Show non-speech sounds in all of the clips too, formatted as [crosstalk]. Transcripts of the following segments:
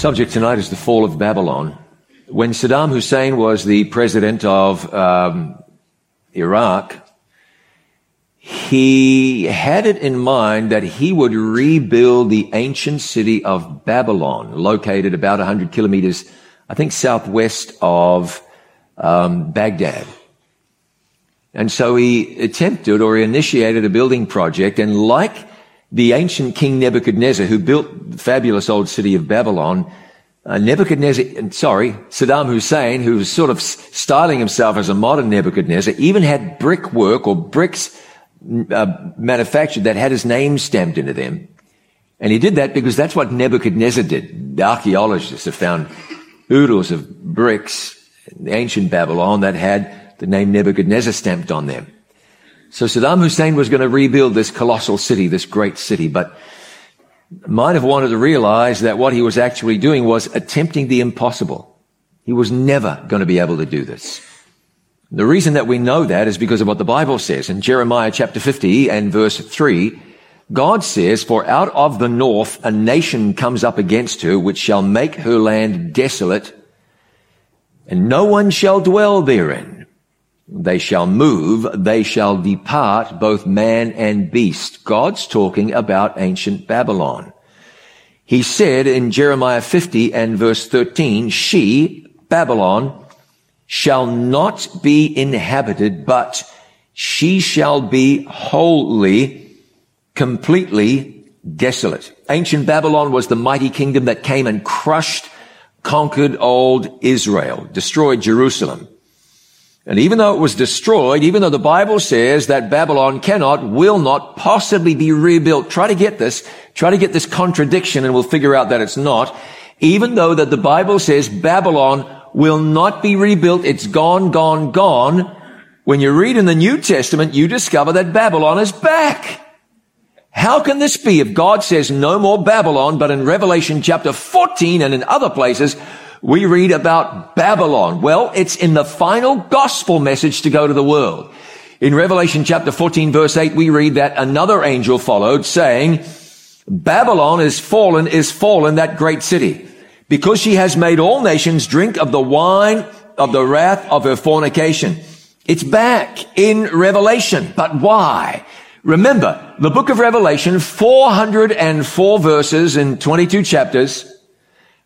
Subject tonight is the fall of Babylon. When Saddam Hussein was the president of um, Iraq, he had it in mind that he would rebuild the ancient city of Babylon, located about 100 kilometers, I think, southwest of um, Baghdad. And so he attempted or he initiated a building project, and like the ancient king Nebuchadnezzar, who built the fabulous old city of Babylon, uh, Nebuchadnezzar, sorry, Saddam Hussein, who was sort of styling himself as a modern Nebuchadnezzar, even had brickwork or bricks uh, manufactured that had his name stamped into them. And he did that because that's what Nebuchadnezzar did. The archaeologists have found oodles of bricks in ancient Babylon that had the name Nebuchadnezzar stamped on them. So Saddam Hussein was going to rebuild this colossal city, this great city, but might have wanted to realize that what he was actually doing was attempting the impossible. He was never going to be able to do this. The reason that we know that is because of what the Bible says in Jeremiah chapter 50 and verse 3. God says, for out of the north a nation comes up against her, which shall make her land desolate, and no one shall dwell therein. They shall move, they shall depart, both man and beast. God's talking about ancient Babylon. He said in Jeremiah 50 and verse 13, she, Babylon, shall not be inhabited, but she shall be wholly, completely desolate. Ancient Babylon was the mighty kingdom that came and crushed, conquered old Israel, destroyed Jerusalem. And even though it was destroyed, even though the Bible says that Babylon cannot, will not possibly be rebuilt, try to get this, try to get this contradiction and we'll figure out that it's not. Even though that the Bible says Babylon will not be rebuilt. It's gone, gone, gone. When you read in the New Testament, you discover that Babylon is back. How can this be if God says no more Babylon, but in Revelation chapter 14 and in other places, we read about Babylon? Well, it's in the final gospel message to go to the world. In Revelation chapter 14 verse 8, we read that another angel followed saying, Babylon is fallen, is fallen, that great city because she has made all nations drink of the wine of the wrath of her fornication. It's back in Revelation. But why? Remember, the book of Revelation, 404 verses in 22 chapters,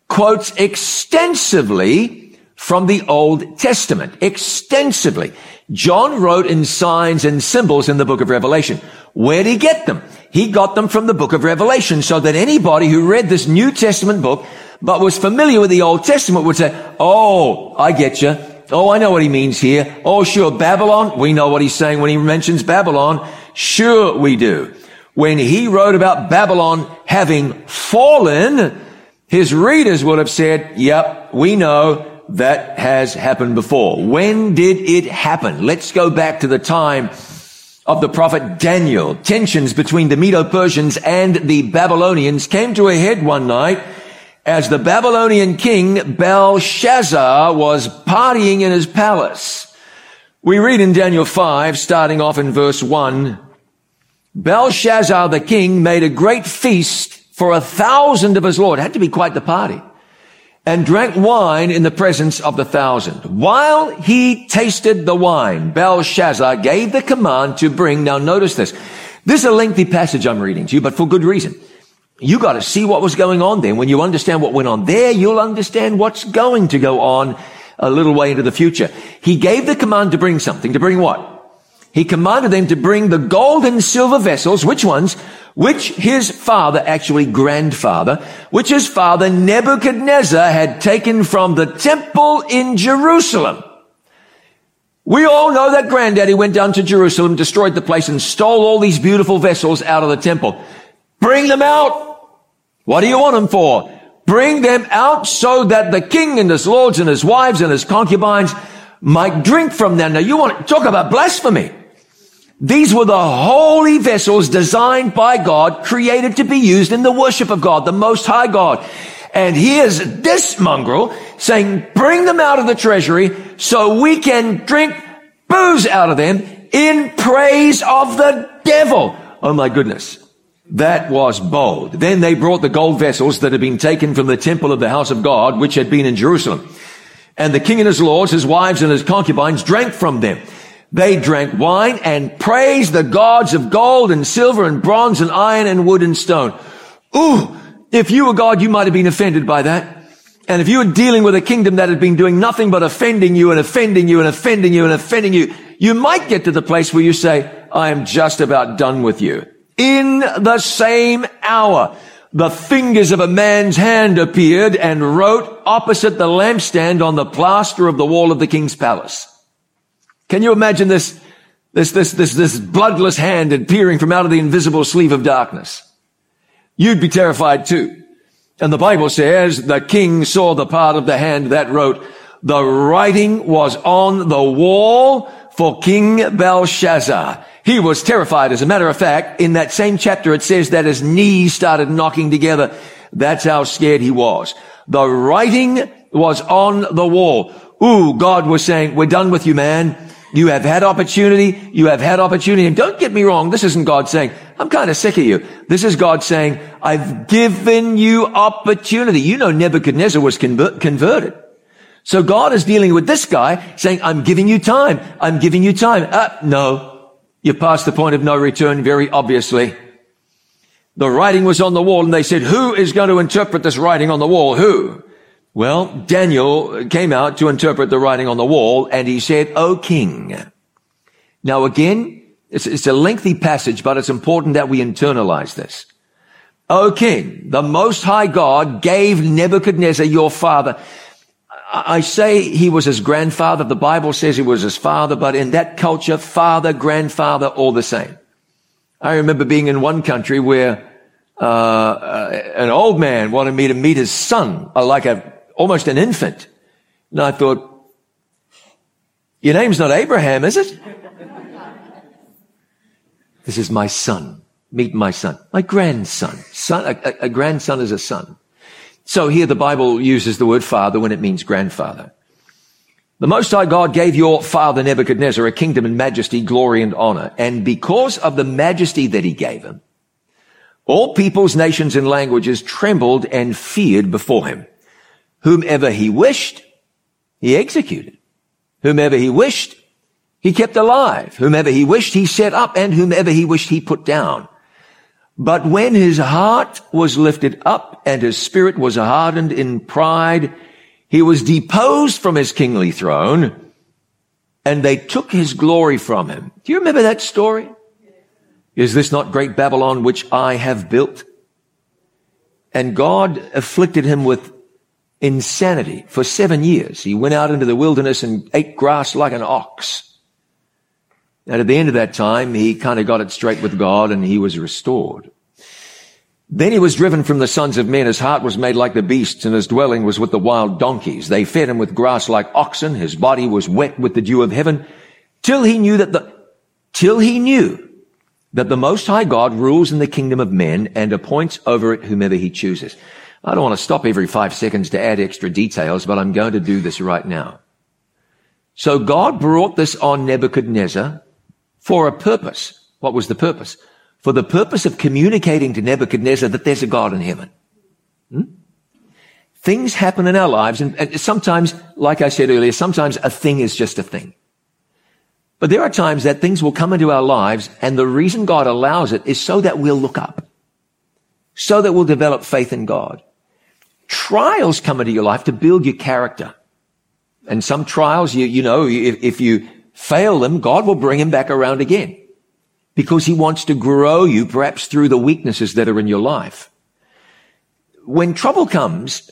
quotes extensively from the Old Testament. Extensively. John wrote in signs and symbols in the book of Revelation. Where did he get them? He got them from the book of Revelation so that anybody who read this New Testament book but was familiar with the Old Testament would say, Oh, I get you. Oh, I know what he means here. Oh, sure. Babylon. We know what he's saying when he mentions Babylon. Sure, we do. When he wrote about Babylon having fallen, his readers would have said, yep, we know that has happened before. When did it happen? Let's go back to the time of the prophet Daniel. Tensions between the Medo-Persians and the Babylonians came to a head one night as the Babylonian king Belshazzar was partying in his palace. We read in Daniel 5, starting off in verse 1, Belshazzar the king made a great feast for a thousand of his lord. It had to be quite the party. And drank wine in the presence of the thousand. While he tasted the wine, Belshazzar gave the command to bring, now notice this. This is a lengthy passage I'm reading to you, but for good reason. You got to see what was going on there. When you understand what went on there, you'll understand what's going to go on a little way into the future. He gave the command to bring something. To bring what? He commanded them to bring the gold and silver vessels. Which ones? Which his father, actually grandfather, which his father Nebuchadnezzar had taken from the temple in Jerusalem. We all know that granddaddy went down to Jerusalem, destroyed the place and stole all these beautiful vessels out of the temple. Bring them out. What do you want them for? Bring them out so that the king and his lords and his wives and his concubines might drink from them. Now you want to talk about blasphemy. These were the holy vessels designed by God, created to be used in the worship of God, the most high God. And here's this mongrel saying, bring them out of the treasury so we can drink booze out of them in praise of the devil. Oh my goodness. That was bold. Then they brought the gold vessels that had been taken from the temple of the house of God, which had been in Jerusalem. And the king and his lords, his wives and his concubines drank from them. They drank wine and praised the gods of gold and silver and bronze and iron and wood and stone. Ooh, if you were God, you might have been offended by that. And if you were dealing with a kingdom that had been doing nothing but offending you and offending you and offending you and offending you, you might get to the place where you say, I am just about done with you. In the same hour, the fingers of a man's hand appeared and wrote opposite the lampstand on the plaster of the wall of the king's palace. Can you imagine this, this, this, this, this bloodless hand appearing from out of the invisible sleeve of darkness? You'd be terrified too. And the Bible says the king saw the part of the hand that wrote, the writing was on the wall for King Belshazzar. He was terrified. As a matter of fact, in that same chapter, it says that his knees started knocking together. That's how scared he was. The writing was on the wall. Ooh, God was saying, we're done with you, man. You have had opportunity. You have had opportunity. And don't get me wrong. This isn't God saying, I'm kind of sick of you. This is God saying, I've given you opportunity. You know, Nebuchadnezzar was convert- converted. So God is dealing with this guy saying, I'm giving you time. I'm giving you time. Uh, no, you're past the point of no return very obviously. The writing was on the wall and they said, who is going to interpret this writing on the wall? Who? Well, Daniel came out to interpret the writing on the wall and he said, O king. Now again, it's, it's, a lengthy passage, but it's important that we internalize this. O king, the most high God gave Nebuchadnezzar your father. I say he was his grandfather. The Bible says he was his father, but in that culture, father, grandfather, all the same. I remember being in one country where uh, uh, an old man wanted me to meet his son, uh, like a almost an infant. And I thought, your name's not Abraham, is it? this is my son. Meet my son. My grandson. Son, a, a grandson is a son. So here the Bible uses the word father when it means grandfather. The Most High God gave your father Nebuchadnezzar a kingdom and majesty, glory and honor. And because of the majesty that he gave him, all peoples, nations and languages trembled and feared before him. Whomever he wished, he executed. Whomever he wished, he kept alive. Whomever he wished, he set up, and whomever he wished, he put down. But when his heart was lifted up and his spirit was hardened in pride, he was deposed from his kingly throne and they took his glory from him. Do you remember that story? Is this not great Babylon which I have built? And God afflicted him with insanity for seven years. He went out into the wilderness and ate grass like an ox. And at the end of that time, he kind of got it straight with God and he was restored. Then he was driven from the sons of men. His heart was made like the beasts and his dwelling was with the wild donkeys. They fed him with grass like oxen. His body was wet with the dew of heaven till he knew that the, till he knew that the most high God rules in the kingdom of men and appoints over it whomever he chooses. I don't want to stop every five seconds to add extra details, but I'm going to do this right now. So God brought this on Nebuchadnezzar for a purpose. What was the purpose? For the purpose of communicating to Nebuchadnezzar that there's a God in heaven. Hmm? Things happen in our lives, and, and sometimes, like I said earlier, sometimes a thing is just a thing. But there are times that things will come into our lives, and the reason God allows it is so that we'll look up, so that we'll develop faith in God. Trials come into your life to build your character. And some trials, you, you know, if, if you fail them, God will bring them back around again. Because he wants to grow you perhaps through the weaknesses that are in your life. When trouble comes,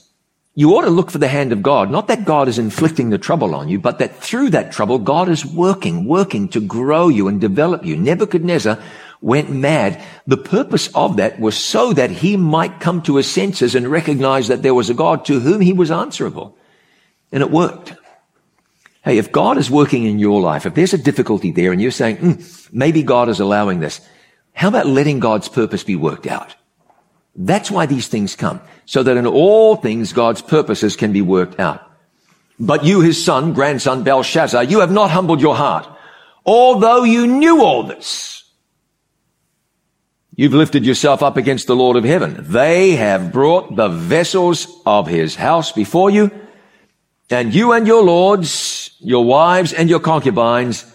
you ought to look for the hand of God. Not that God is inflicting the trouble on you, but that through that trouble, God is working, working to grow you and develop you. Nebuchadnezzar went mad. The purpose of that was so that he might come to his senses and recognize that there was a God to whom he was answerable. And it worked. Hey, if God is working in your life, if there's a difficulty there and you're saying, mm, maybe God is allowing this, how about letting God's purpose be worked out? That's why these things come, so that in all things God's purposes can be worked out. But you, his son, grandson Belshazzar, you have not humbled your heart, although you knew all this. You've lifted yourself up against the Lord of heaven. They have brought the vessels of his house before you, and you and your lords, your wives and your concubines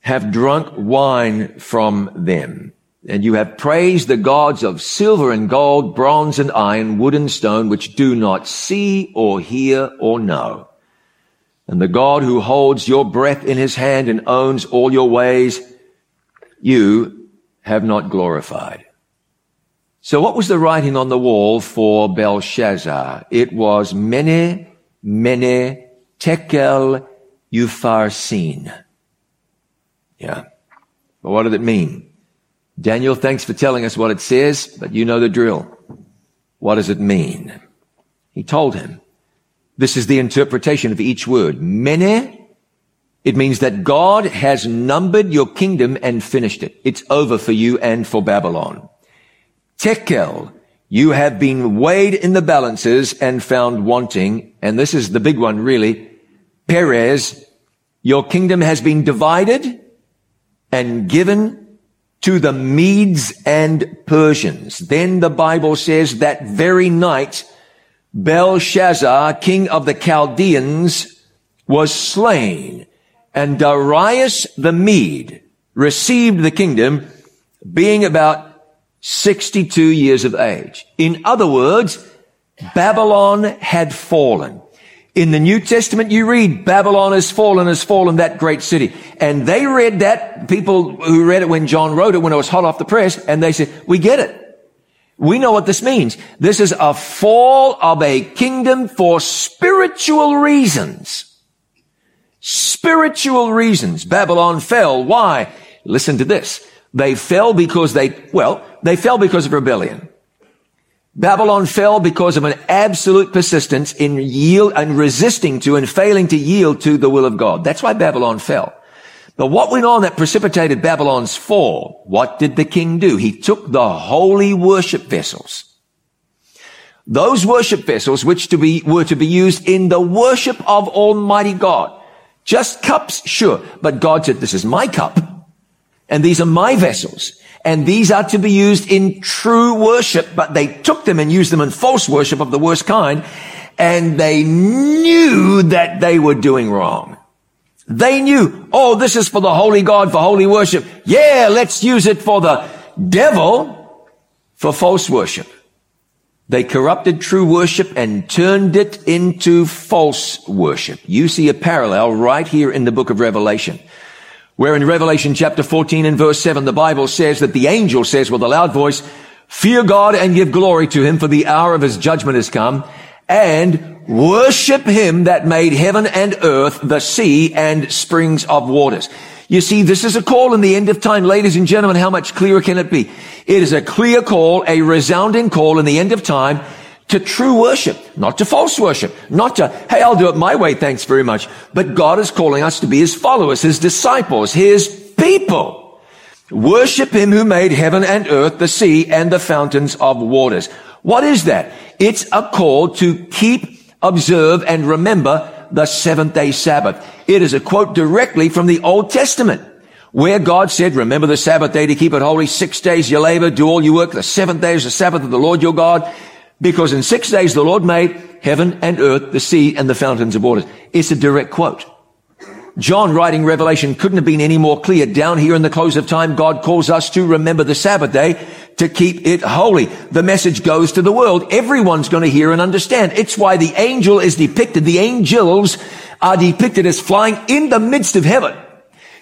have drunk wine from them. And you have praised the gods of silver and gold, bronze and iron, wood and stone, which do not see or hear or know. And the God who holds your breath in his hand and owns all your ways, you have not glorified. So what was the writing on the wall for Belshazzar? It was Mene, Mene, Tekel, Upharsin. Yeah. But what did it mean? Daniel, thanks for telling us what it says, but you know the drill. What does it mean? He told him. This is the interpretation of each word. Mene, it means that God has numbered your kingdom and finished it. It's over for you and for Babylon. Tekel, you have been weighed in the balances and found wanting. And this is the big one, really. Peres, your kingdom has been divided and given to the Medes and Persians. Then the Bible says that very night, Belshazzar, king of the Chaldeans, was slain, and Darius the Mede received the kingdom, being about 62 years of age. In other words, Babylon had fallen. In the New Testament, you read, Babylon has fallen, has fallen, that great city. And they read that, people who read it when John wrote it, when it was hot off the press, and they said, we get it. We know what this means. This is a fall of a kingdom for spiritual reasons. Spiritual reasons. Babylon fell. Why? Listen to this. They fell because they, well, they fell because of rebellion. Babylon fell because of an absolute persistence in yield and resisting to and failing to yield to the will of God. That's why Babylon fell. But what went on that precipitated Babylon's fall? What did the king do? He took the holy worship vessels. Those worship vessels which to be, were to be used in the worship of Almighty God. Just cups, sure. But God said, this is my cup. And these are my vessels and these are to be used in true worship, but they took them and used them in false worship of the worst kind, and they knew that they were doing wrong. They knew, oh, this is for the holy God, for holy worship. Yeah, let's use it for the devil, for false worship. They corrupted true worship and turned it into false worship. You see a parallel right here in the book of Revelation. Where in Revelation chapter 14 and verse 7, the Bible says that the angel says with a loud voice, fear God and give glory to him for the hour of his judgment has come and worship him that made heaven and earth, the sea and springs of waters. You see, this is a call in the end of time. Ladies and gentlemen, how much clearer can it be? It is a clear call, a resounding call in the end of time to true worship, not to false worship, not to, hey, I'll do it my way, thanks very much. But God is calling us to be His followers, His disciples, His people. Worship Him who made heaven and earth, the sea, and the fountains of waters. What is that? It's a call to keep, observe, and remember the seventh day Sabbath. It is a quote directly from the Old Testament where God said, remember the Sabbath day to keep it holy. Six days you labor, do all your work. The seventh day is the Sabbath of the Lord your God. Because in six days the Lord made heaven and earth, the sea and the fountains of waters. It's a direct quote. John writing Revelation couldn't have been any more clear. Down here in the close of time, God calls us to remember the Sabbath day to keep it holy. The message goes to the world. Everyone's going to hear and understand. It's why the angel is depicted. The angels are depicted as flying in the midst of heaven,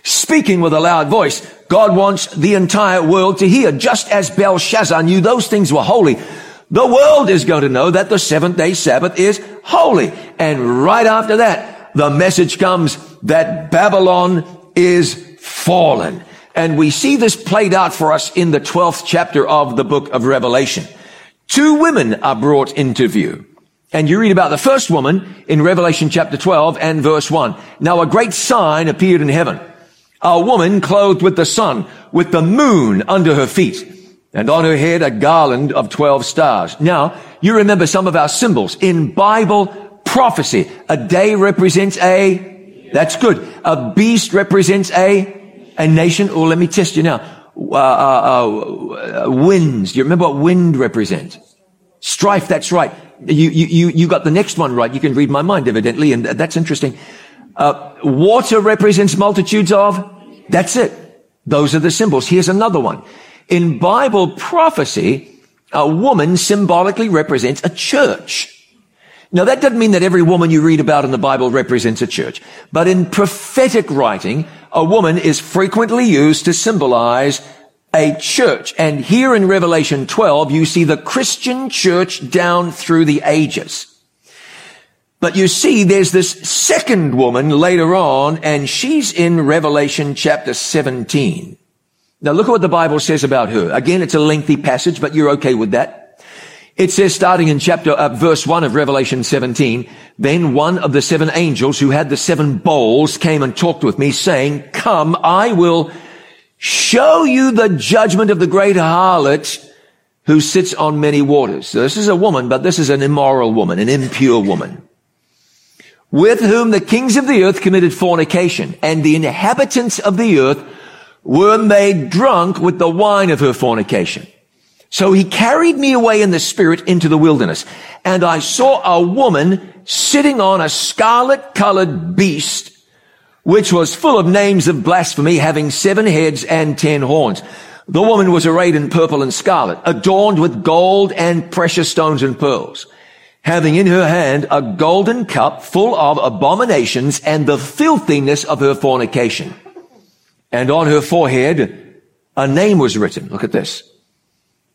speaking with a loud voice. God wants the entire world to hear, just as Belshazzar knew those things were holy. The world is going to know that the seventh day Sabbath is holy. And right after that, the message comes that Babylon is fallen. And we see this played out for us in the 12th chapter of the book of Revelation. Two women are brought into view. And you read about the first woman in Revelation chapter 12 and verse 1. Now a great sign appeared in heaven. A woman clothed with the sun, with the moon under her feet and on her head a garland of 12 stars. Now, you remember some of our symbols. In Bible prophecy, a day represents a, that's good. A beast represents a, a nation. Or oh, let me test you now. uh, uh, uh, winds. Do you remember what wind represents? Strife, that's right. You, you, you got the next one right. You can read my mind, evidently, and that's interesting. Uh, water represents multitudes of. That's it. Those are the symbols. Here's another one. In Bible prophecy, a woman symbolically represents a church. Now that doesn't mean that every woman you read about in the Bible represents a church. But in prophetic writing, a woman is frequently used to symbolize a church. And here in Revelation 12, you see the Christian church down through the ages. But you see, there's this second woman later on, and she's in Revelation chapter 17. Now look at what the Bible says about her. Again, it's a lengthy passage, but you're okay with that. It says, starting in chapter, uh, verse 1 of Revelation 17, then one of the seven angels who had the seven bowls came and talked with me saying, come, I will show you the judgment of the great harlot who sits on many waters. So this is a woman, but this is an immoral woman, an impure woman, with whom the kings of the earth committed fornication and the inhabitants of the earth were made drunk with the wine of her fornication. So he carried me away in the spirit into the wilderness and I saw a woman sitting on a scarlet colored beast, which was full of names of blasphemy, having seven heads and ten horns. The woman was arrayed in purple and scarlet, adorned with gold and precious stones and pearls, having in her hand a golden cup full of abominations and the filthiness of her fornication. And on her forehead, a name was written. Look at this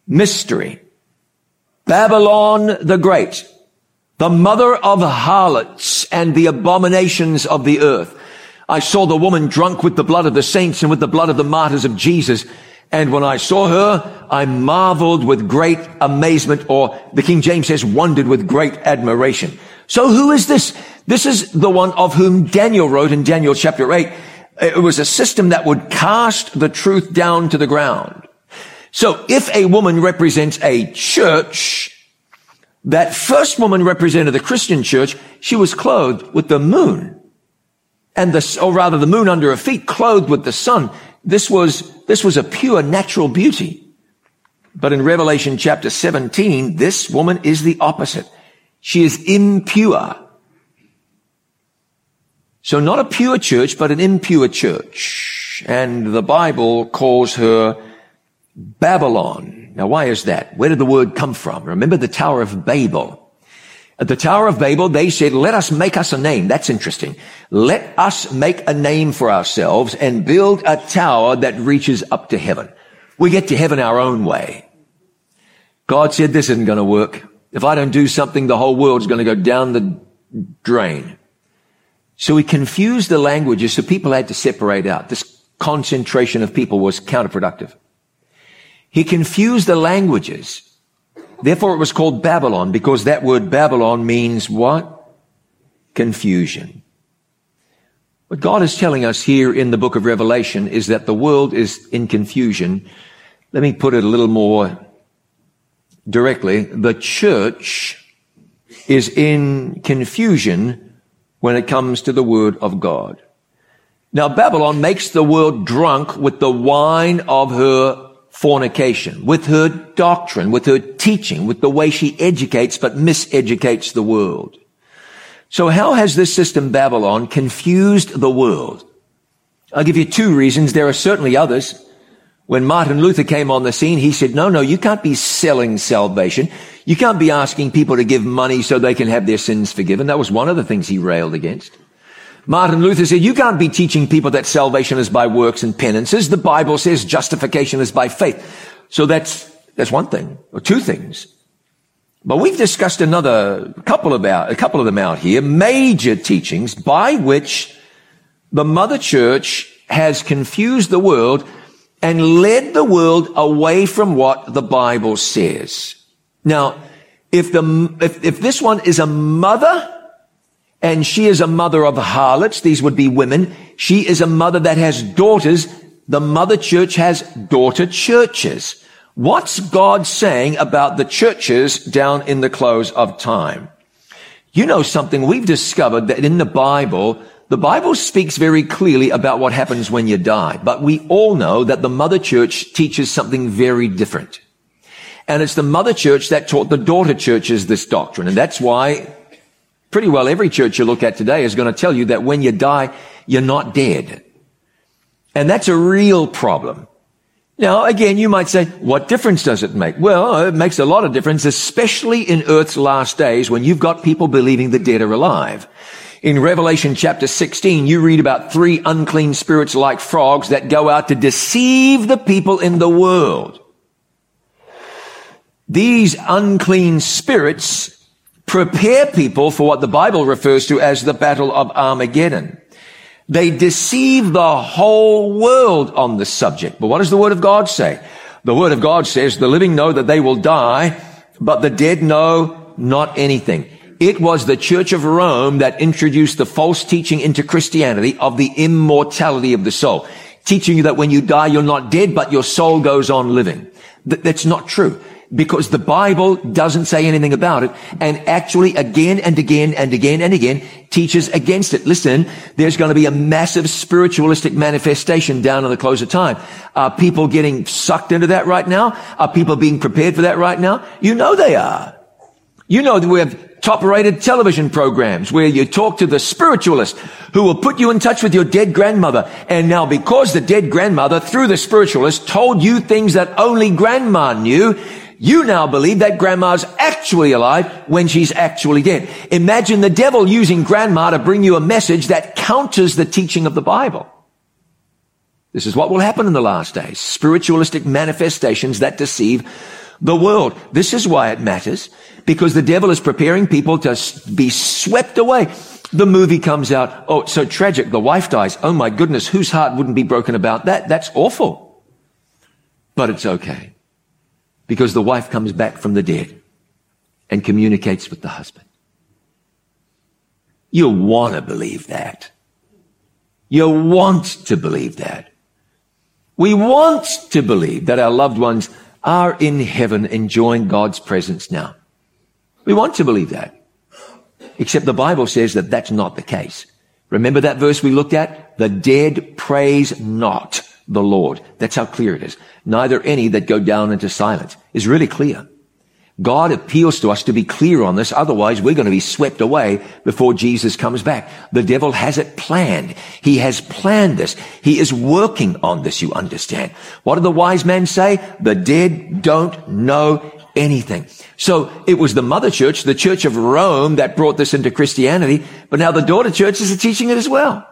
mystery. Babylon the Great, the mother of harlots and the abominations of the earth. I saw the woman drunk with the blood of the saints and with the blood of the martyrs of Jesus. And when I saw her, I marveled with great amazement, or the King James says wondered with great admiration. So who is this? This is the one of whom Daniel wrote in Daniel chapter 8. It was a system that would cast the truth down to the ground. So if a woman represents a church, that first woman represented the Christian church, she was clothed with the moon. And the, or rather the moon under her feet, clothed with the sun. This was, this was a pure natural beauty. But in Revelation chapter 17, this woman is the opposite. She is impure. So not a pure church, but an impure church. And the Bible calls her Babylon. Now, why is that? Where did the word come from? Remember the Tower of Babel. At the Tower of Babel, they said, let us make us a name. That's interesting. Let us make a name for ourselves and build a tower that reaches up to heaven. We get to heaven our own way. God said this isn't going to work. If I don't do something, the whole world's going to go down the drain. So he confused the languages so people had to separate out. This concentration of people was counterproductive. He confused the languages. Therefore it was called Babylon because that word Babylon means what? Confusion. What God is telling us here in the book of Revelation is that the world is in confusion. Let me put it a little more directly. The church is in confusion when it comes to the word of God. Now Babylon makes the world drunk with the wine of her fornication, with her doctrine, with her teaching, with the way she educates but miseducates the world. So how has this system Babylon confused the world? I'll give you two reasons. There are certainly others. When Martin Luther came on the scene, he said, no, no, you can't be selling salvation. You can't be asking people to give money so they can have their sins forgiven. That was one of the things he railed against. Martin Luther said, you can't be teaching people that salvation is by works and penances. The Bible says justification is by faith. So that's, that's one thing, or two things. But we've discussed another couple about, a couple of them out here, major teachings by which the mother church has confused the world and led the world away from what the Bible says. Now, if the, if, if this one is a mother and she is a mother of harlots. These would be women. She is a mother that has daughters. The mother church has daughter churches. What's God saying about the churches down in the close of time? You know something we've discovered that in the Bible, The Bible speaks very clearly about what happens when you die, but we all know that the mother church teaches something very different. And it's the mother church that taught the daughter churches this doctrine. And that's why pretty well every church you look at today is going to tell you that when you die, you're not dead. And that's a real problem. Now, again, you might say, what difference does it make? Well, it makes a lot of difference, especially in Earth's last days when you've got people believing the dead are alive. In Revelation chapter 16, you read about three unclean spirits like frogs that go out to deceive the people in the world. These unclean spirits prepare people for what the Bible refers to as the battle of Armageddon. They deceive the whole world on this subject. But what does the Word of God say? The Word of God says the living know that they will die, but the dead know not anything. It was the Church of Rome that introduced the false teaching into Christianity of the immortality of the soul, teaching you that when you die, you're not dead, but your soul goes on living. That's not true because the Bible doesn't say anything about it and actually again and again and again and again teaches against it. Listen, there's going to be a massive spiritualistic manifestation down in the close of time. Are people getting sucked into that right now? Are people being prepared for that right now? You know they are. You know that we have top rated television programs where you talk to the spiritualist who will put you in touch with your dead grandmother. And now because the dead grandmother through the spiritualist told you things that only grandma knew, you now believe that grandma's actually alive when she's actually dead. Imagine the devil using grandma to bring you a message that counters the teaching of the Bible. This is what will happen in the last days. Spiritualistic manifestations that deceive the world. This is why it matters because the devil is preparing people to be swept away. The movie comes out. Oh, it's so tragic. The wife dies. Oh my goodness. Whose heart wouldn't be broken about that? That's awful. But it's okay because the wife comes back from the dead and communicates with the husband. You want to believe that. You want to believe that. We want to believe that our loved ones are in heaven enjoying God's presence now. We want to believe that. Except the Bible says that that's not the case. Remember that verse we looked at? The dead praise not the Lord. That's how clear it is. Neither any that go down into silence is really clear. God appeals to us to be clear on this. Otherwise, we're going to be swept away before Jesus comes back. The devil has it planned. He has planned this. He is working on this, you understand. What did the wise men say? The dead don't know anything. So it was the mother church, the church of Rome that brought this into Christianity, but now the daughter churches are teaching it as well.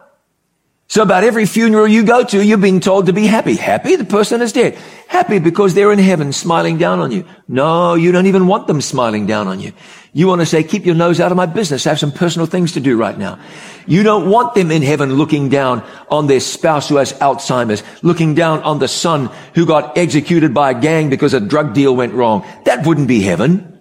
So about every funeral you go to, you're being told to be happy. Happy? The person is dead. Happy because they're in heaven smiling down on you. No, you don't even want them smiling down on you. You want to say, keep your nose out of my business. I have some personal things to do right now. You don't want them in heaven looking down on their spouse who has Alzheimer's, looking down on the son who got executed by a gang because a drug deal went wrong. That wouldn't be heaven.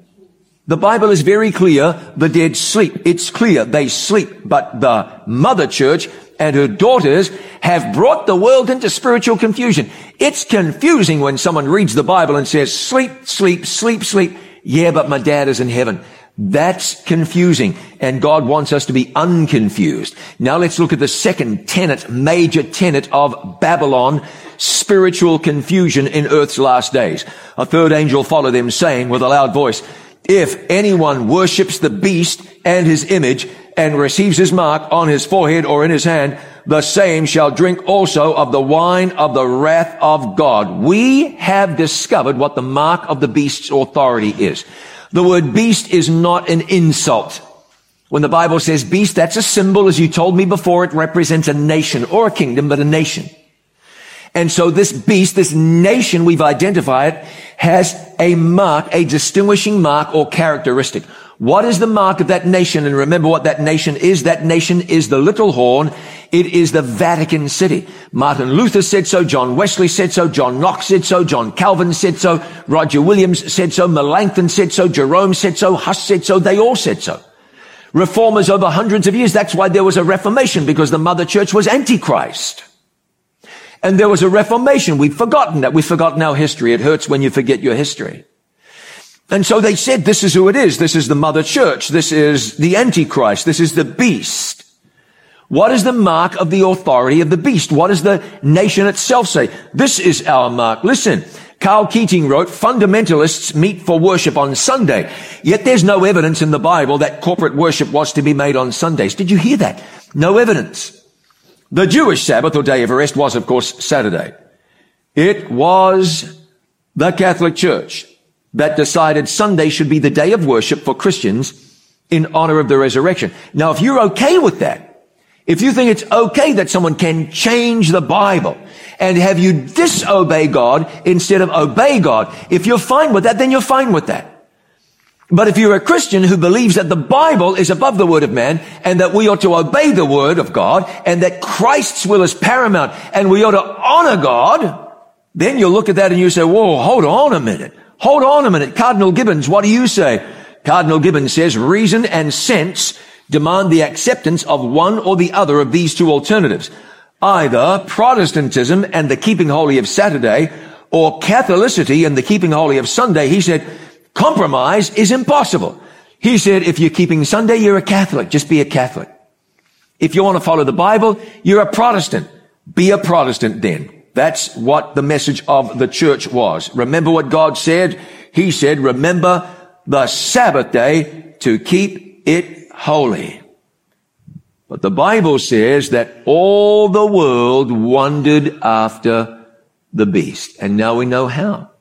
The Bible is very clear. The dead sleep. It's clear. They sleep. But the mother church and her daughters have brought the world into spiritual confusion. It's confusing when someone reads the Bible and says, sleep, sleep, sleep, sleep. Yeah, but my dad is in heaven. That's confusing. And God wants us to be unconfused. Now let's look at the second tenet, major tenet of Babylon, spiritual confusion in earth's last days. A third angel followed them saying with a loud voice, if anyone worships the beast and his image and receives his mark on his forehead or in his hand, the same shall drink also of the wine of the wrath of God. We have discovered what the mark of the beast's authority is. The word beast is not an insult. When the Bible says beast, that's a symbol, as you told me before, it represents a nation or a kingdom, but a nation. And so this beast, this nation we've identified, has a mark, a distinguishing mark or characteristic. What is the mark of that nation? And remember what that nation is. That nation is the little horn. It is the Vatican City. Martin Luther said so. John Wesley said so. John Knox said so. John Calvin said so. Roger Williams said so. Melanchthon said so. Jerome said so. Huss said so. They all said so. Reformers over hundreds of years. That's why there was a reformation because the mother church was antichrist. And there was a reformation. We've forgotten that. We've forgotten our history. It hurts when you forget your history. And so they said, this is who it is. This is the mother church. This is the antichrist. This is the beast. What is the mark of the authority of the beast? What does the nation itself say? This is our mark. Listen, Karl Keating wrote, fundamentalists meet for worship on Sunday. Yet there's no evidence in the Bible that corporate worship was to be made on Sundays. Did you hear that? No evidence. The Jewish Sabbath or day of rest was, of course, Saturday. It was the Catholic Church that decided Sunday should be the day of worship for Christians in honor of the resurrection. Now, if you're okay with that, if you think it's okay that someone can change the Bible and have you disobey God instead of obey God, if you're fine with that, then you're fine with that. But if you're a Christian who believes that the Bible is above the word of man and that we ought to obey the word of God and that Christ's will is paramount and we ought to honor God, then you'll look at that and you say, whoa, hold on a minute. Hold on a minute. Cardinal Gibbons, what do you say? Cardinal Gibbons says reason and sense demand the acceptance of one or the other of these two alternatives. Either Protestantism and the keeping holy of Saturday or Catholicity and the keeping holy of Sunday. He said, compromise is impossible. He said, if you're keeping Sunday, you're a Catholic. Just be a Catholic. If you want to follow the Bible, you're a Protestant. Be a Protestant then. That's what the message of the church was. Remember what God said? He said, remember the Sabbath day to keep it holy. But the Bible says that all the world wondered after the beast. And now we know how.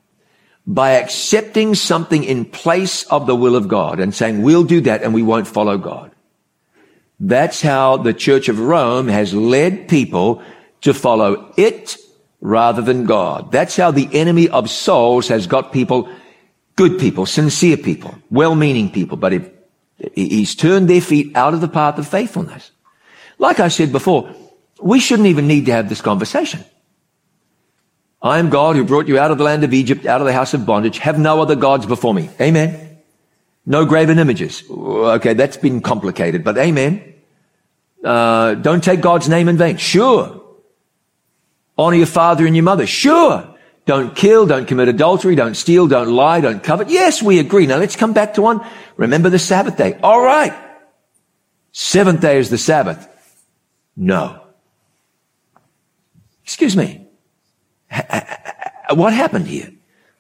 By accepting something in place of the will of God and saying, we'll do that and we won't follow God. That's how the Church of Rome has led people to follow it rather than God. That's how the enemy of souls has got people, good people, sincere people, well-meaning people, but if he's turned their feet out of the path of faithfulness. Like I said before, we shouldn't even need to have this conversation. I am God who brought you out of the land of Egypt, out of the house of bondage. Have no other gods before me. Amen. No graven images. Okay, that's been complicated, but amen. Uh, don't take God's name in vain. Sure. Honor your father and your mother. Sure. Don't kill, don't commit adultery, don't steal, don't lie, don't covet. Yes, we agree. Now let's come back to one. Remember the Sabbath day. All right. Seventh day is the Sabbath. No. Excuse me. What happened here?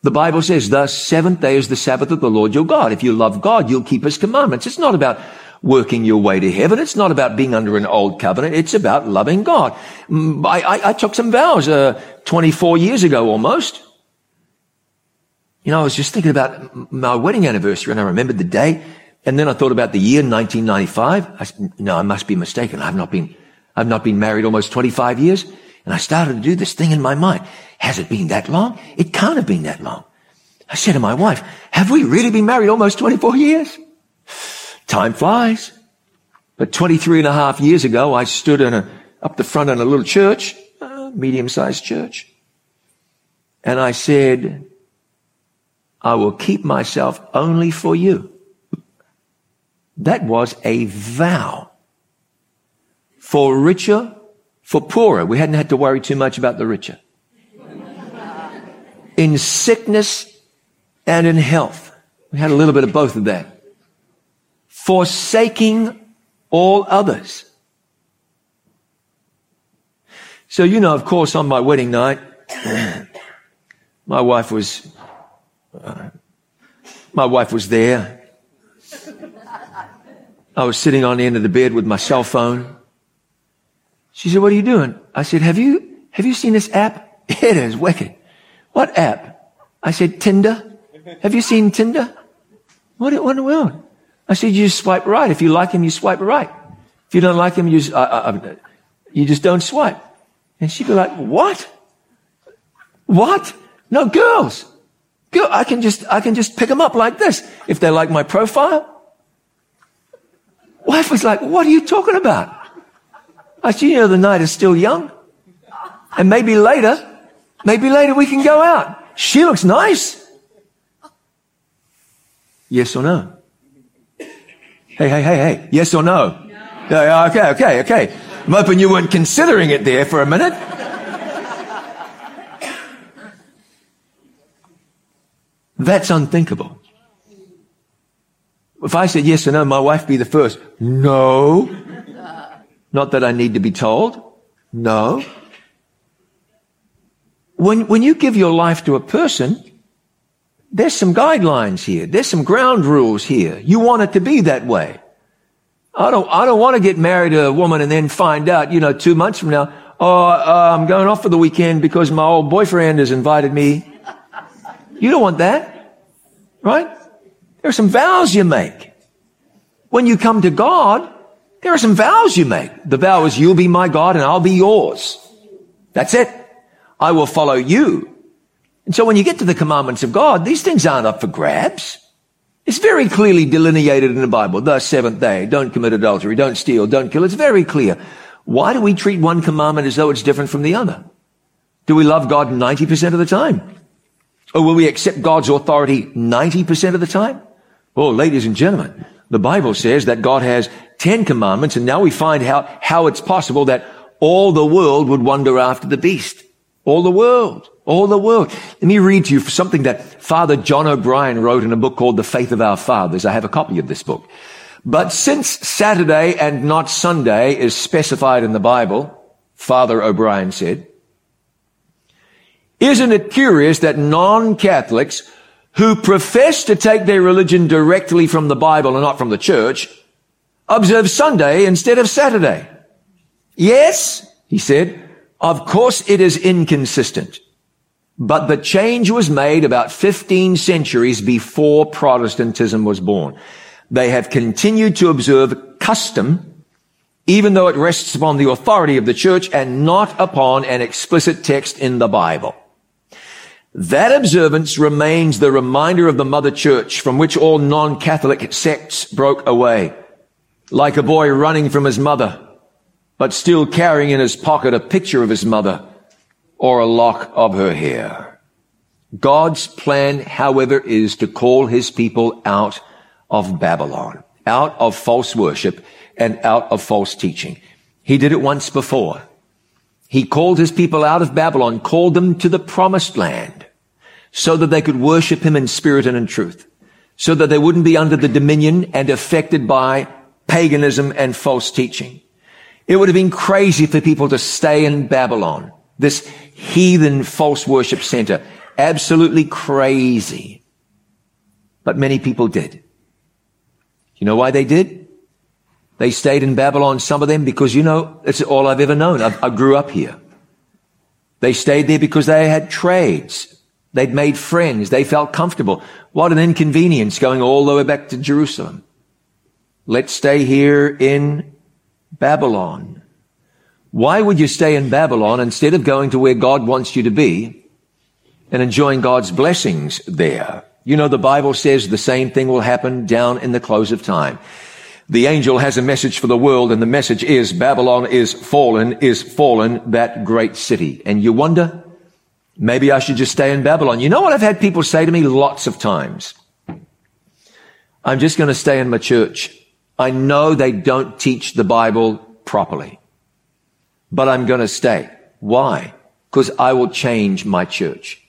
The Bible says, the seventh day is the Sabbath of the Lord your God. If you love God, you'll keep his commandments. It's not about working your way to heaven. It's not about being under an old covenant. It's about loving God. Mm, I, I, I took some vows uh, 24 years ago almost. You know, I was just thinking about my wedding anniversary and I remembered the day. And then I thought about the year 1995. I no, I must be mistaken. I've not been, I've not been married almost 25 years. And I started to do this thing in my mind. Has it been that long? It can't have been that long. I said to my wife, have we really been married almost 24 years? Time flies. But 23 and a half years ago, I stood in a, up the front in a little church, a medium-sized church. And I said, I will keep myself only for you. That was a vow. For richer, for poorer. We hadn't had to worry too much about the richer. In sickness and in health. We had a little bit of both of that forsaking all others. So, you know, of course, on my wedding night, [clears throat] my wife was, uh, my wife was there. I was sitting on the end of the bed with my cell phone. She said, what are you doing? I said, have you, have you seen this app? [laughs] It is wicked. What app? I said, Tinder. Have you seen Tinder? What, what in the world? I said, you just swipe right. If you like him, you swipe right. If you don't like him, you just, uh, uh, you just don't swipe. And she'd be like, what? What? No, girls. Girl, I can just, I can just pick them up like this. If they like my profile. Wife was like, what are you talking about? I said, you know, the night is still young. And maybe later, maybe later we can go out. She looks nice. Yes or no? Hey, hey, hey, hey. Yes or no? no. Okay, okay, okay. I'm hoping you weren't considering it there for a minute. That's unthinkable. If I said yes or no, my wife be the first. No. Not that I need to be told. No. When, when you give your life to a person, there's some guidelines here. There's some ground rules here. You want it to be that way. I don't, I don't want to get married to a woman and then find out, you know, two months from now, oh, uh, I'm going off for the weekend because my old boyfriend has invited me. You don't want that. Right? There are some vows you make. When you come to God, there are some vows you make. The vow is you'll be my God and I'll be yours. That's it. I will follow you. And so when you get to the commandments of God, these things aren't up for grabs. It's very clearly delineated in the Bible. The seventh day, don't commit adultery, don't steal, don't kill. It's very clear. Why do we treat one commandment as though it's different from the other? Do we love God 90% of the time? Or will we accept God's authority 90% of the time? Oh, ladies and gentlemen, the Bible says that God has 10 commandments and now we find how, how it's possible that all the world would wander after the beast. All the world. All the world. Let me read to you something that Father John O'Brien wrote in a book called The Faith of Our Fathers. I have a copy of this book. But since Saturday and not Sunday is specified in the Bible, Father O'Brien said, isn't it curious that non-Catholics who profess to take their religion directly from the Bible and not from the church observe Sunday instead of Saturday? Yes, he said, of course it is inconsistent. But the change was made about 15 centuries before Protestantism was born. They have continued to observe custom, even though it rests upon the authority of the church and not upon an explicit text in the Bible. That observance remains the reminder of the mother church from which all non-Catholic sects broke away. Like a boy running from his mother, but still carrying in his pocket a picture of his mother or a lock of her hair. God's plan, however, is to call his people out of Babylon, out of false worship and out of false teaching. He did it once before. He called his people out of Babylon, called them to the promised land so that they could worship him in spirit and in truth, so that they wouldn't be under the dominion and affected by paganism and false teaching. It would have been crazy for people to stay in Babylon, this heathen false worship center. Absolutely crazy. But many people did. You know why they did? They stayed in Babylon, some of them, because you know, it's all I've ever known. I, I grew up here. They stayed there because they had trades. They'd made friends. They felt comfortable. What an inconvenience going all the way back to Jerusalem. Let's stay here in Babylon. Why would you stay in Babylon instead of going to where God wants you to be and enjoying God's blessings there? You know, the Bible says the same thing will happen down in the close of time. The angel has a message for the world and the message is Babylon is fallen, is fallen, that great city. And you wonder, maybe I should just stay in Babylon. You know what I've had people say to me lots of times? I'm just going to stay in my church. I know they don't teach the Bible properly but I'm going to stay. Why? Because I will change my church.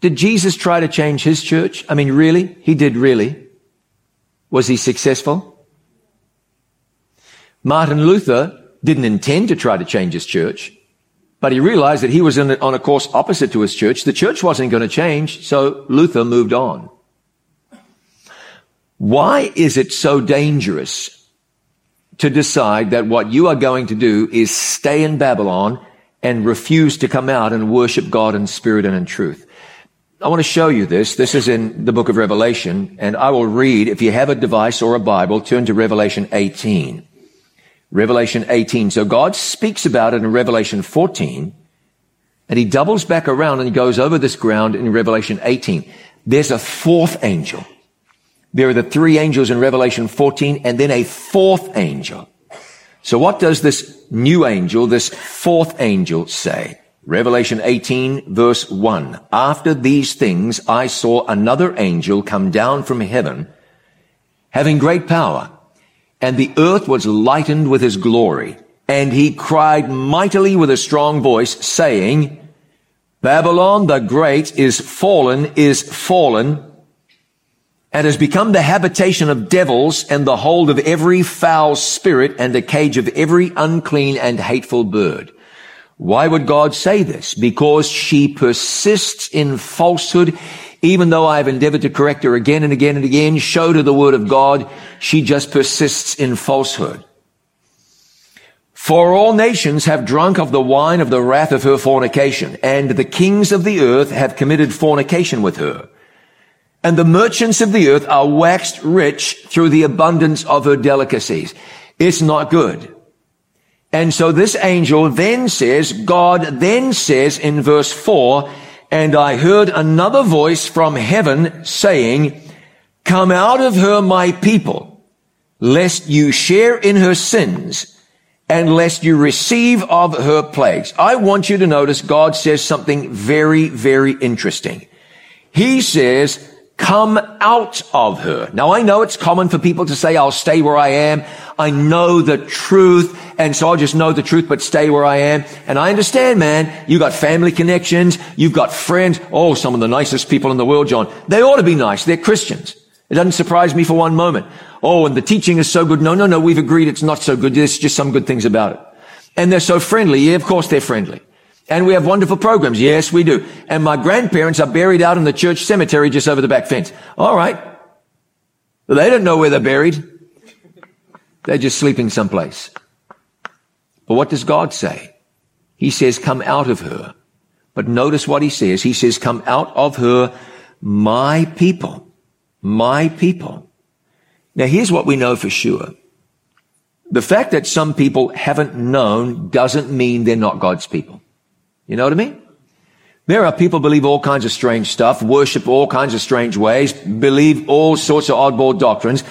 Did Jesus try to change his church? I mean, really? He did really. Was he successful? Martin Luther didn't intend to try to change his church, but he realized that he was on a course opposite to his church. The church wasn't going to change, so Luther moved on. Why is it so dangerous to decide that what you are going to do is stay in Babylon and refuse to come out and worship God in spirit and in truth. I want to show you this. This is in the book of Revelation, and I will read, if you have a device or a Bible, turn to Revelation 18. Revelation 18. So God speaks about it in Revelation 14, and he doubles back around and goes over this ground in Revelation 18. There's a fourth angel. There are the three angels in Revelation 14 and then a fourth angel. So what does this new angel, this fourth angel say? Revelation 18 verse 1. After these things I saw another angel come down from heaven having great power and the earth was lightened with his glory. And he cried mightily with a strong voice saying, Babylon the great is fallen, is fallen, and has become the habitation of devils and the hold of every foul spirit and the cage of every unclean and hateful bird. Why would God say this? Because she persists in falsehood, even though I have endeavored to correct her again and again and again, show to the word of God, she just persists in falsehood. For all nations have drunk of the wine of the wrath of her fornication, and the kings of the earth have committed fornication with her. And the merchants of the earth are waxed rich through the abundance of her delicacies. It's not good. And so this angel then says, God then says in verse four, and I heard another voice from heaven saying, come out of her, my people, lest you share in her sins and lest you receive of her plagues. I want you to notice God says something very, very interesting. He says, come out of her. Now I know it's common for people to say, I'll stay where I am. I know the truth. And so I'll just know the truth, but stay where I am. And I understand, man. You got family connections. You've got friends. Oh, some of the nicest people in the world, John. They ought to be nice. They're Christians. It doesn't surprise me for one moment. Oh, and the teaching is so good. No, no, no. We've agreed it's not so good. There's just some good things about it. And they're so friendly. Yeah, of course they're friendly. And we have wonderful programs. Yes, we do. And my grandparents are buried out in the church cemetery just over the back fence. All right. They don't know where they're buried. They're just sleeping someplace. But what does God say? He says, come out of her. But notice what he says. He says, come out of her, my people. My people. Now here's what we know for sure. The fact that some people haven't known doesn't mean they're not God's people. You know what I mean? There are people believe all kinds of strange stuff, worship all kinds of strange ways, believe all sorts of oddball doctrines.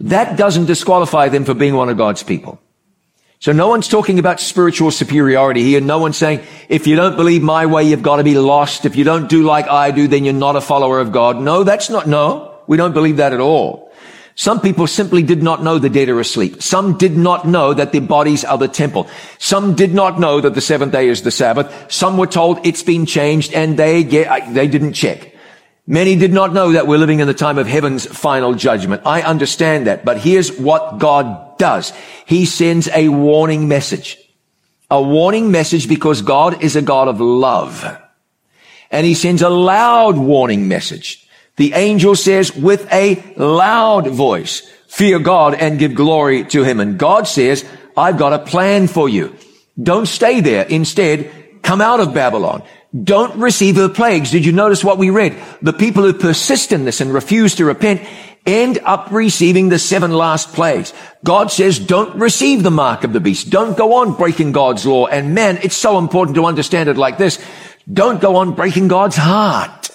That doesn't disqualify them for being one of God's people. So no one's talking about spiritual superiority here. No one's saying, if you don't believe my way, you've got to be lost. If you don't do like I do, then you're not a follower of God. No, that's not, no. We don't believe that at all. Some people simply did not know the dead are asleep. Some did not know that their bodies are the temple. Some did not know that the seventh day is the Sabbath. Some were told it's been changed and they get, uh, they didn't check. Many did not know that we're living in the time of heaven's final judgment. I understand that, but here's what God does. He sends a warning message. A warning message because God is a God of love. And he sends a loud warning message. The angel says with a loud voice, fear God and give glory to him. And God says, I've got a plan for you. Don't stay there. Instead, come out of Babylon. Don't receive her plagues. Did you notice what we read? The people who persist in this and refuse to repent end up receiving the seven last plagues. God says, don't receive the mark of the beast. Don't go on breaking God's law. And man, it's so important to understand it like this. Don't go on breaking God's heart.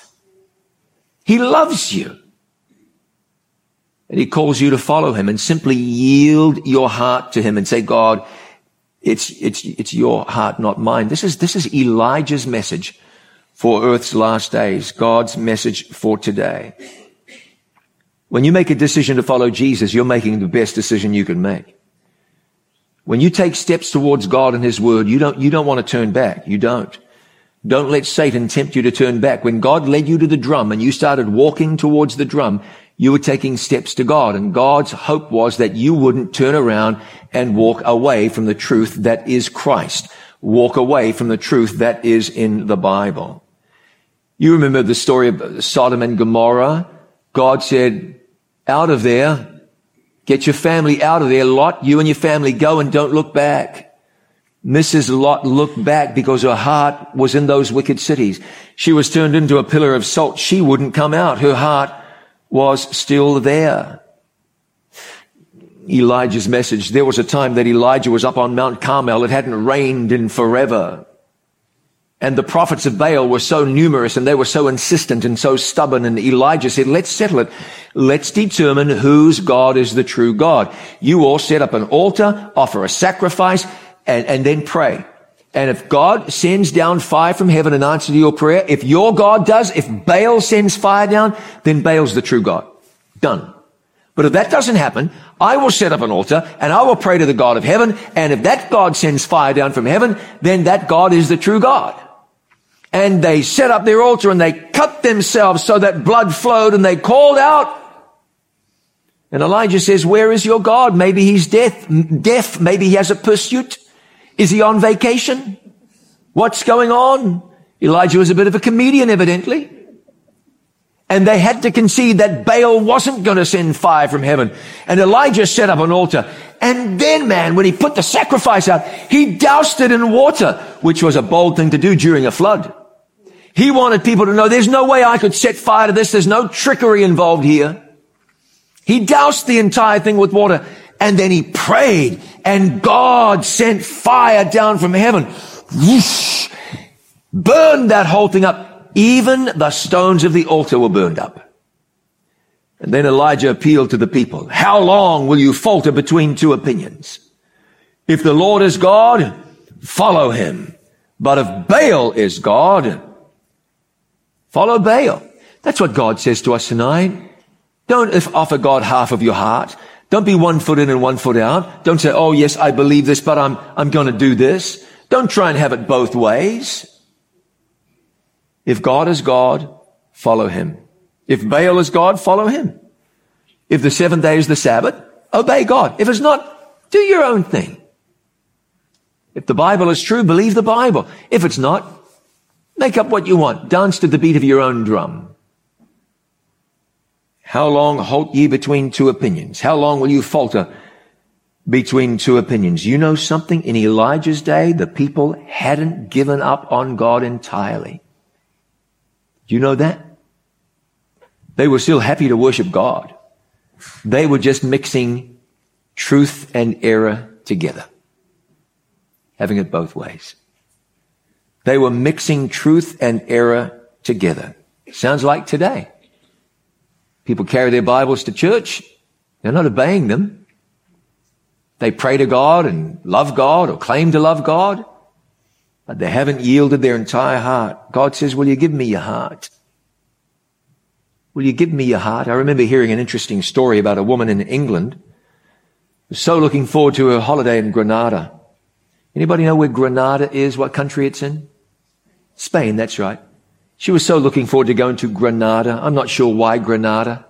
He loves you. And he calls you to follow him and simply yield your heart to him and say, God, it's, it's, it's your heart, not mine. This is, this is Elijah's message for earth's last days. God's message for today. When you make a decision to follow Jesus, you're making the best decision you can make. When you take steps towards God and His Word, you don't, you don't want to turn back. You don't. Don't let Satan tempt you to turn back. When God led you to the drum and you started walking towards the drum, you were taking steps to God. And God's hope was that you wouldn't turn around and walk away from the truth that is Christ. Walk away from the truth that is in the Bible. You remember the story of Sodom and Gomorrah? God said, out of there, get your family out of there. Lot, you and your family go and don't look back. Mrs. Lot looked back because her heart was in those wicked cities. She was turned into a pillar of salt. She wouldn't come out. Her heart was still there. Elijah's message. There was a time that Elijah was up on Mount Carmel. It hadn't rained in forever. And the prophets of Baal were so numerous and they were so insistent and so stubborn. And Elijah said, let's settle it. Let's determine whose God is the true God. You all set up an altar, offer a sacrifice, and, and then pray. And if God sends down fire from heaven in answer to your prayer, if your God does, if Baal sends fire down, then Baal's the true God. Done. But if that doesn't happen, I will set up an altar and I will pray to the God of heaven. And if that God sends fire down from heaven, then that God is the true God. And they set up their altar and they cut themselves so that blood flowed and they called out, And Elijah says, where is your God? Maybe he's deaf, deaf. Maybe he has a pursuit. Is he on vacation? What's going on? Elijah was a bit of a comedian, evidently. And they had to concede that Baal wasn't going to send fire from heaven. And Elijah set up an altar. And then, man, when he put the sacrifice out, he doused it in water, which was a bold thing to do during a flood. He wanted people to know there's no way I could set fire to this. There's no trickery involved here. He doused the entire thing with water and then he prayed and God sent fire down from heaven. Whoosh, burned that whole thing up. Even the stones of the altar were burned up. And then Elijah appealed to the people. How long will you falter between two opinions? If the Lord is God, follow him. But if Baal is God, follow Baal. That's what God says to us tonight. Don't offer God half of your heart. Don't be one foot in and one foot out. Don't say, oh yes, I believe this, but I'm, I'm going to do this. Don't try and have it both ways. If God is God, follow him. If Baal is God, follow him. If the seventh day is the Sabbath, obey God. If it's not, do your own thing. If the Bible is true, believe the Bible. If it's not, make up what you want. Dance to the beat of your own drum. How long halt ye between two opinions? How long will you falter between two opinions? You know something? In Elijah's day, the people hadn't given up on God entirely. You know that? They were still happy to worship God. They were just mixing truth and error together. Having it both ways. They were mixing truth and error together. Sounds like today. People carry their Bibles to church. They're not obeying them. They pray to God and love God or claim to love God, but they haven't yielded their entire heart. God says, will you give me your heart? Will you give me your heart? I remember hearing an interesting story about a woman in England who's so looking forward to her holiday in Granada. Anybody know where Granada is? What country it's in? Spain, that's right. She was so looking forward to going to Granada. I'm not sure why Granada.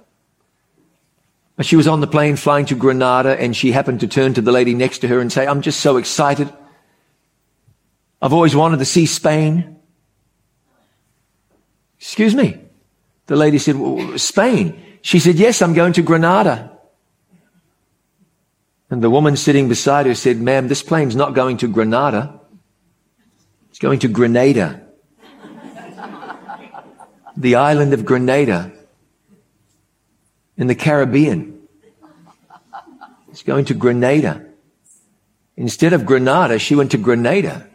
But she was on the plane flying to Granada and she happened to turn to the lady next to her and say, I'm just so excited. I've always wanted to see Spain. Excuse me. The lady said, well, Spain. She said, yes, I'm going to Granada. And the woman sitting beside her said, ma'am, this plane's not going to Granada. It's going to Grenada. The island of Grenada in the Caribbean. She's going to Grenada. Instead of Granada, she went to Grenada.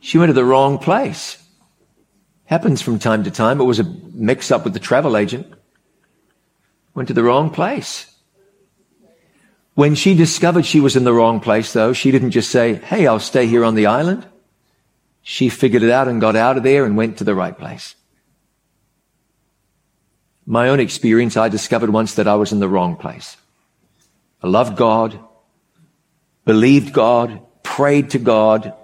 She went to the wrong place. Happens from time to time. It was a mix up with the travel agent. Went to the wrong place. When she discovered she was in the wrong place, though, she didn't just say, Hey, I'll stay here on the island. She figured it out and got out of there and went to the right place. My own experience, I discovered once that I was in the wrong place. I loved God, believed God, prayed to God,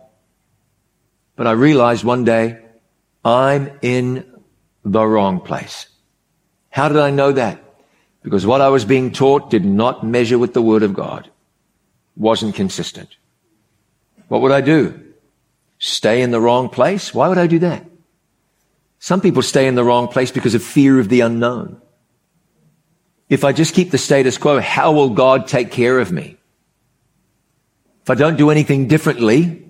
but I realized one day I'm in the wrong place. How did I know that? Because what I was being taught did not measure with the Word of God. Wasn't consistent. What would I do? Stay in the wrong place? Why would I do that? Some people stay in the wrong place because of fear of the unknown. If I just keep the status quo, how will God take care of me? If I don't do anything differently,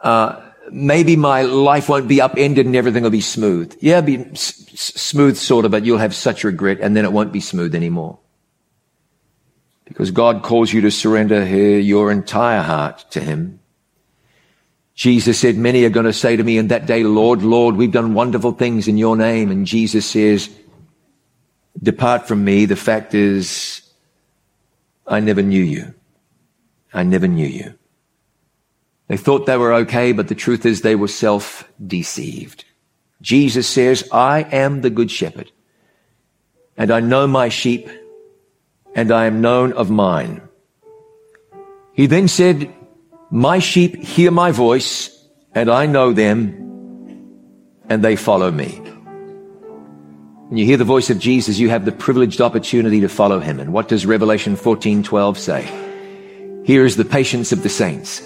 uh, maybe my life won't be upended and everything will be smooth. Yeah, be s- smooth sort of, but you'll have such regret and then it won't be smooth anymore. Because God calls you to surrender your entire heart to Him. Jesus said, many are going to say to me in that day, Lord, Lord, we've done wonderful things in your name. And Jesus says, depart from me. The fact is, I never knew you. I never knew you. They thought they were okay, but the truth is they were self-deceived. Jesus says, I am the good shepherd and I know my sheep and I am known of mine. He then said, my sheep hear my voice and I know them and they follow me. When you hear the voice of Jesus, you have the privileged opportunity to follow him. And what does Revelation 14:12 say? Here is the patience of the saints.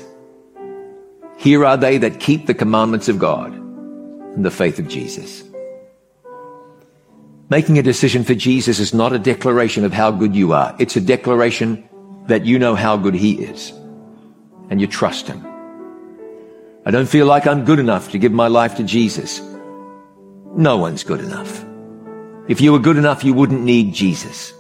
Here are they that keep the commandments of God and the faith of Jesus. Making a decision for Jesus is not a declaration of how good you are. It's a declaration that you know how good he is and you trust him. I don't feel like I'm good enough to give my life to Jesus. No one's good enough. If you were good enough, you wouldn't need Jesus.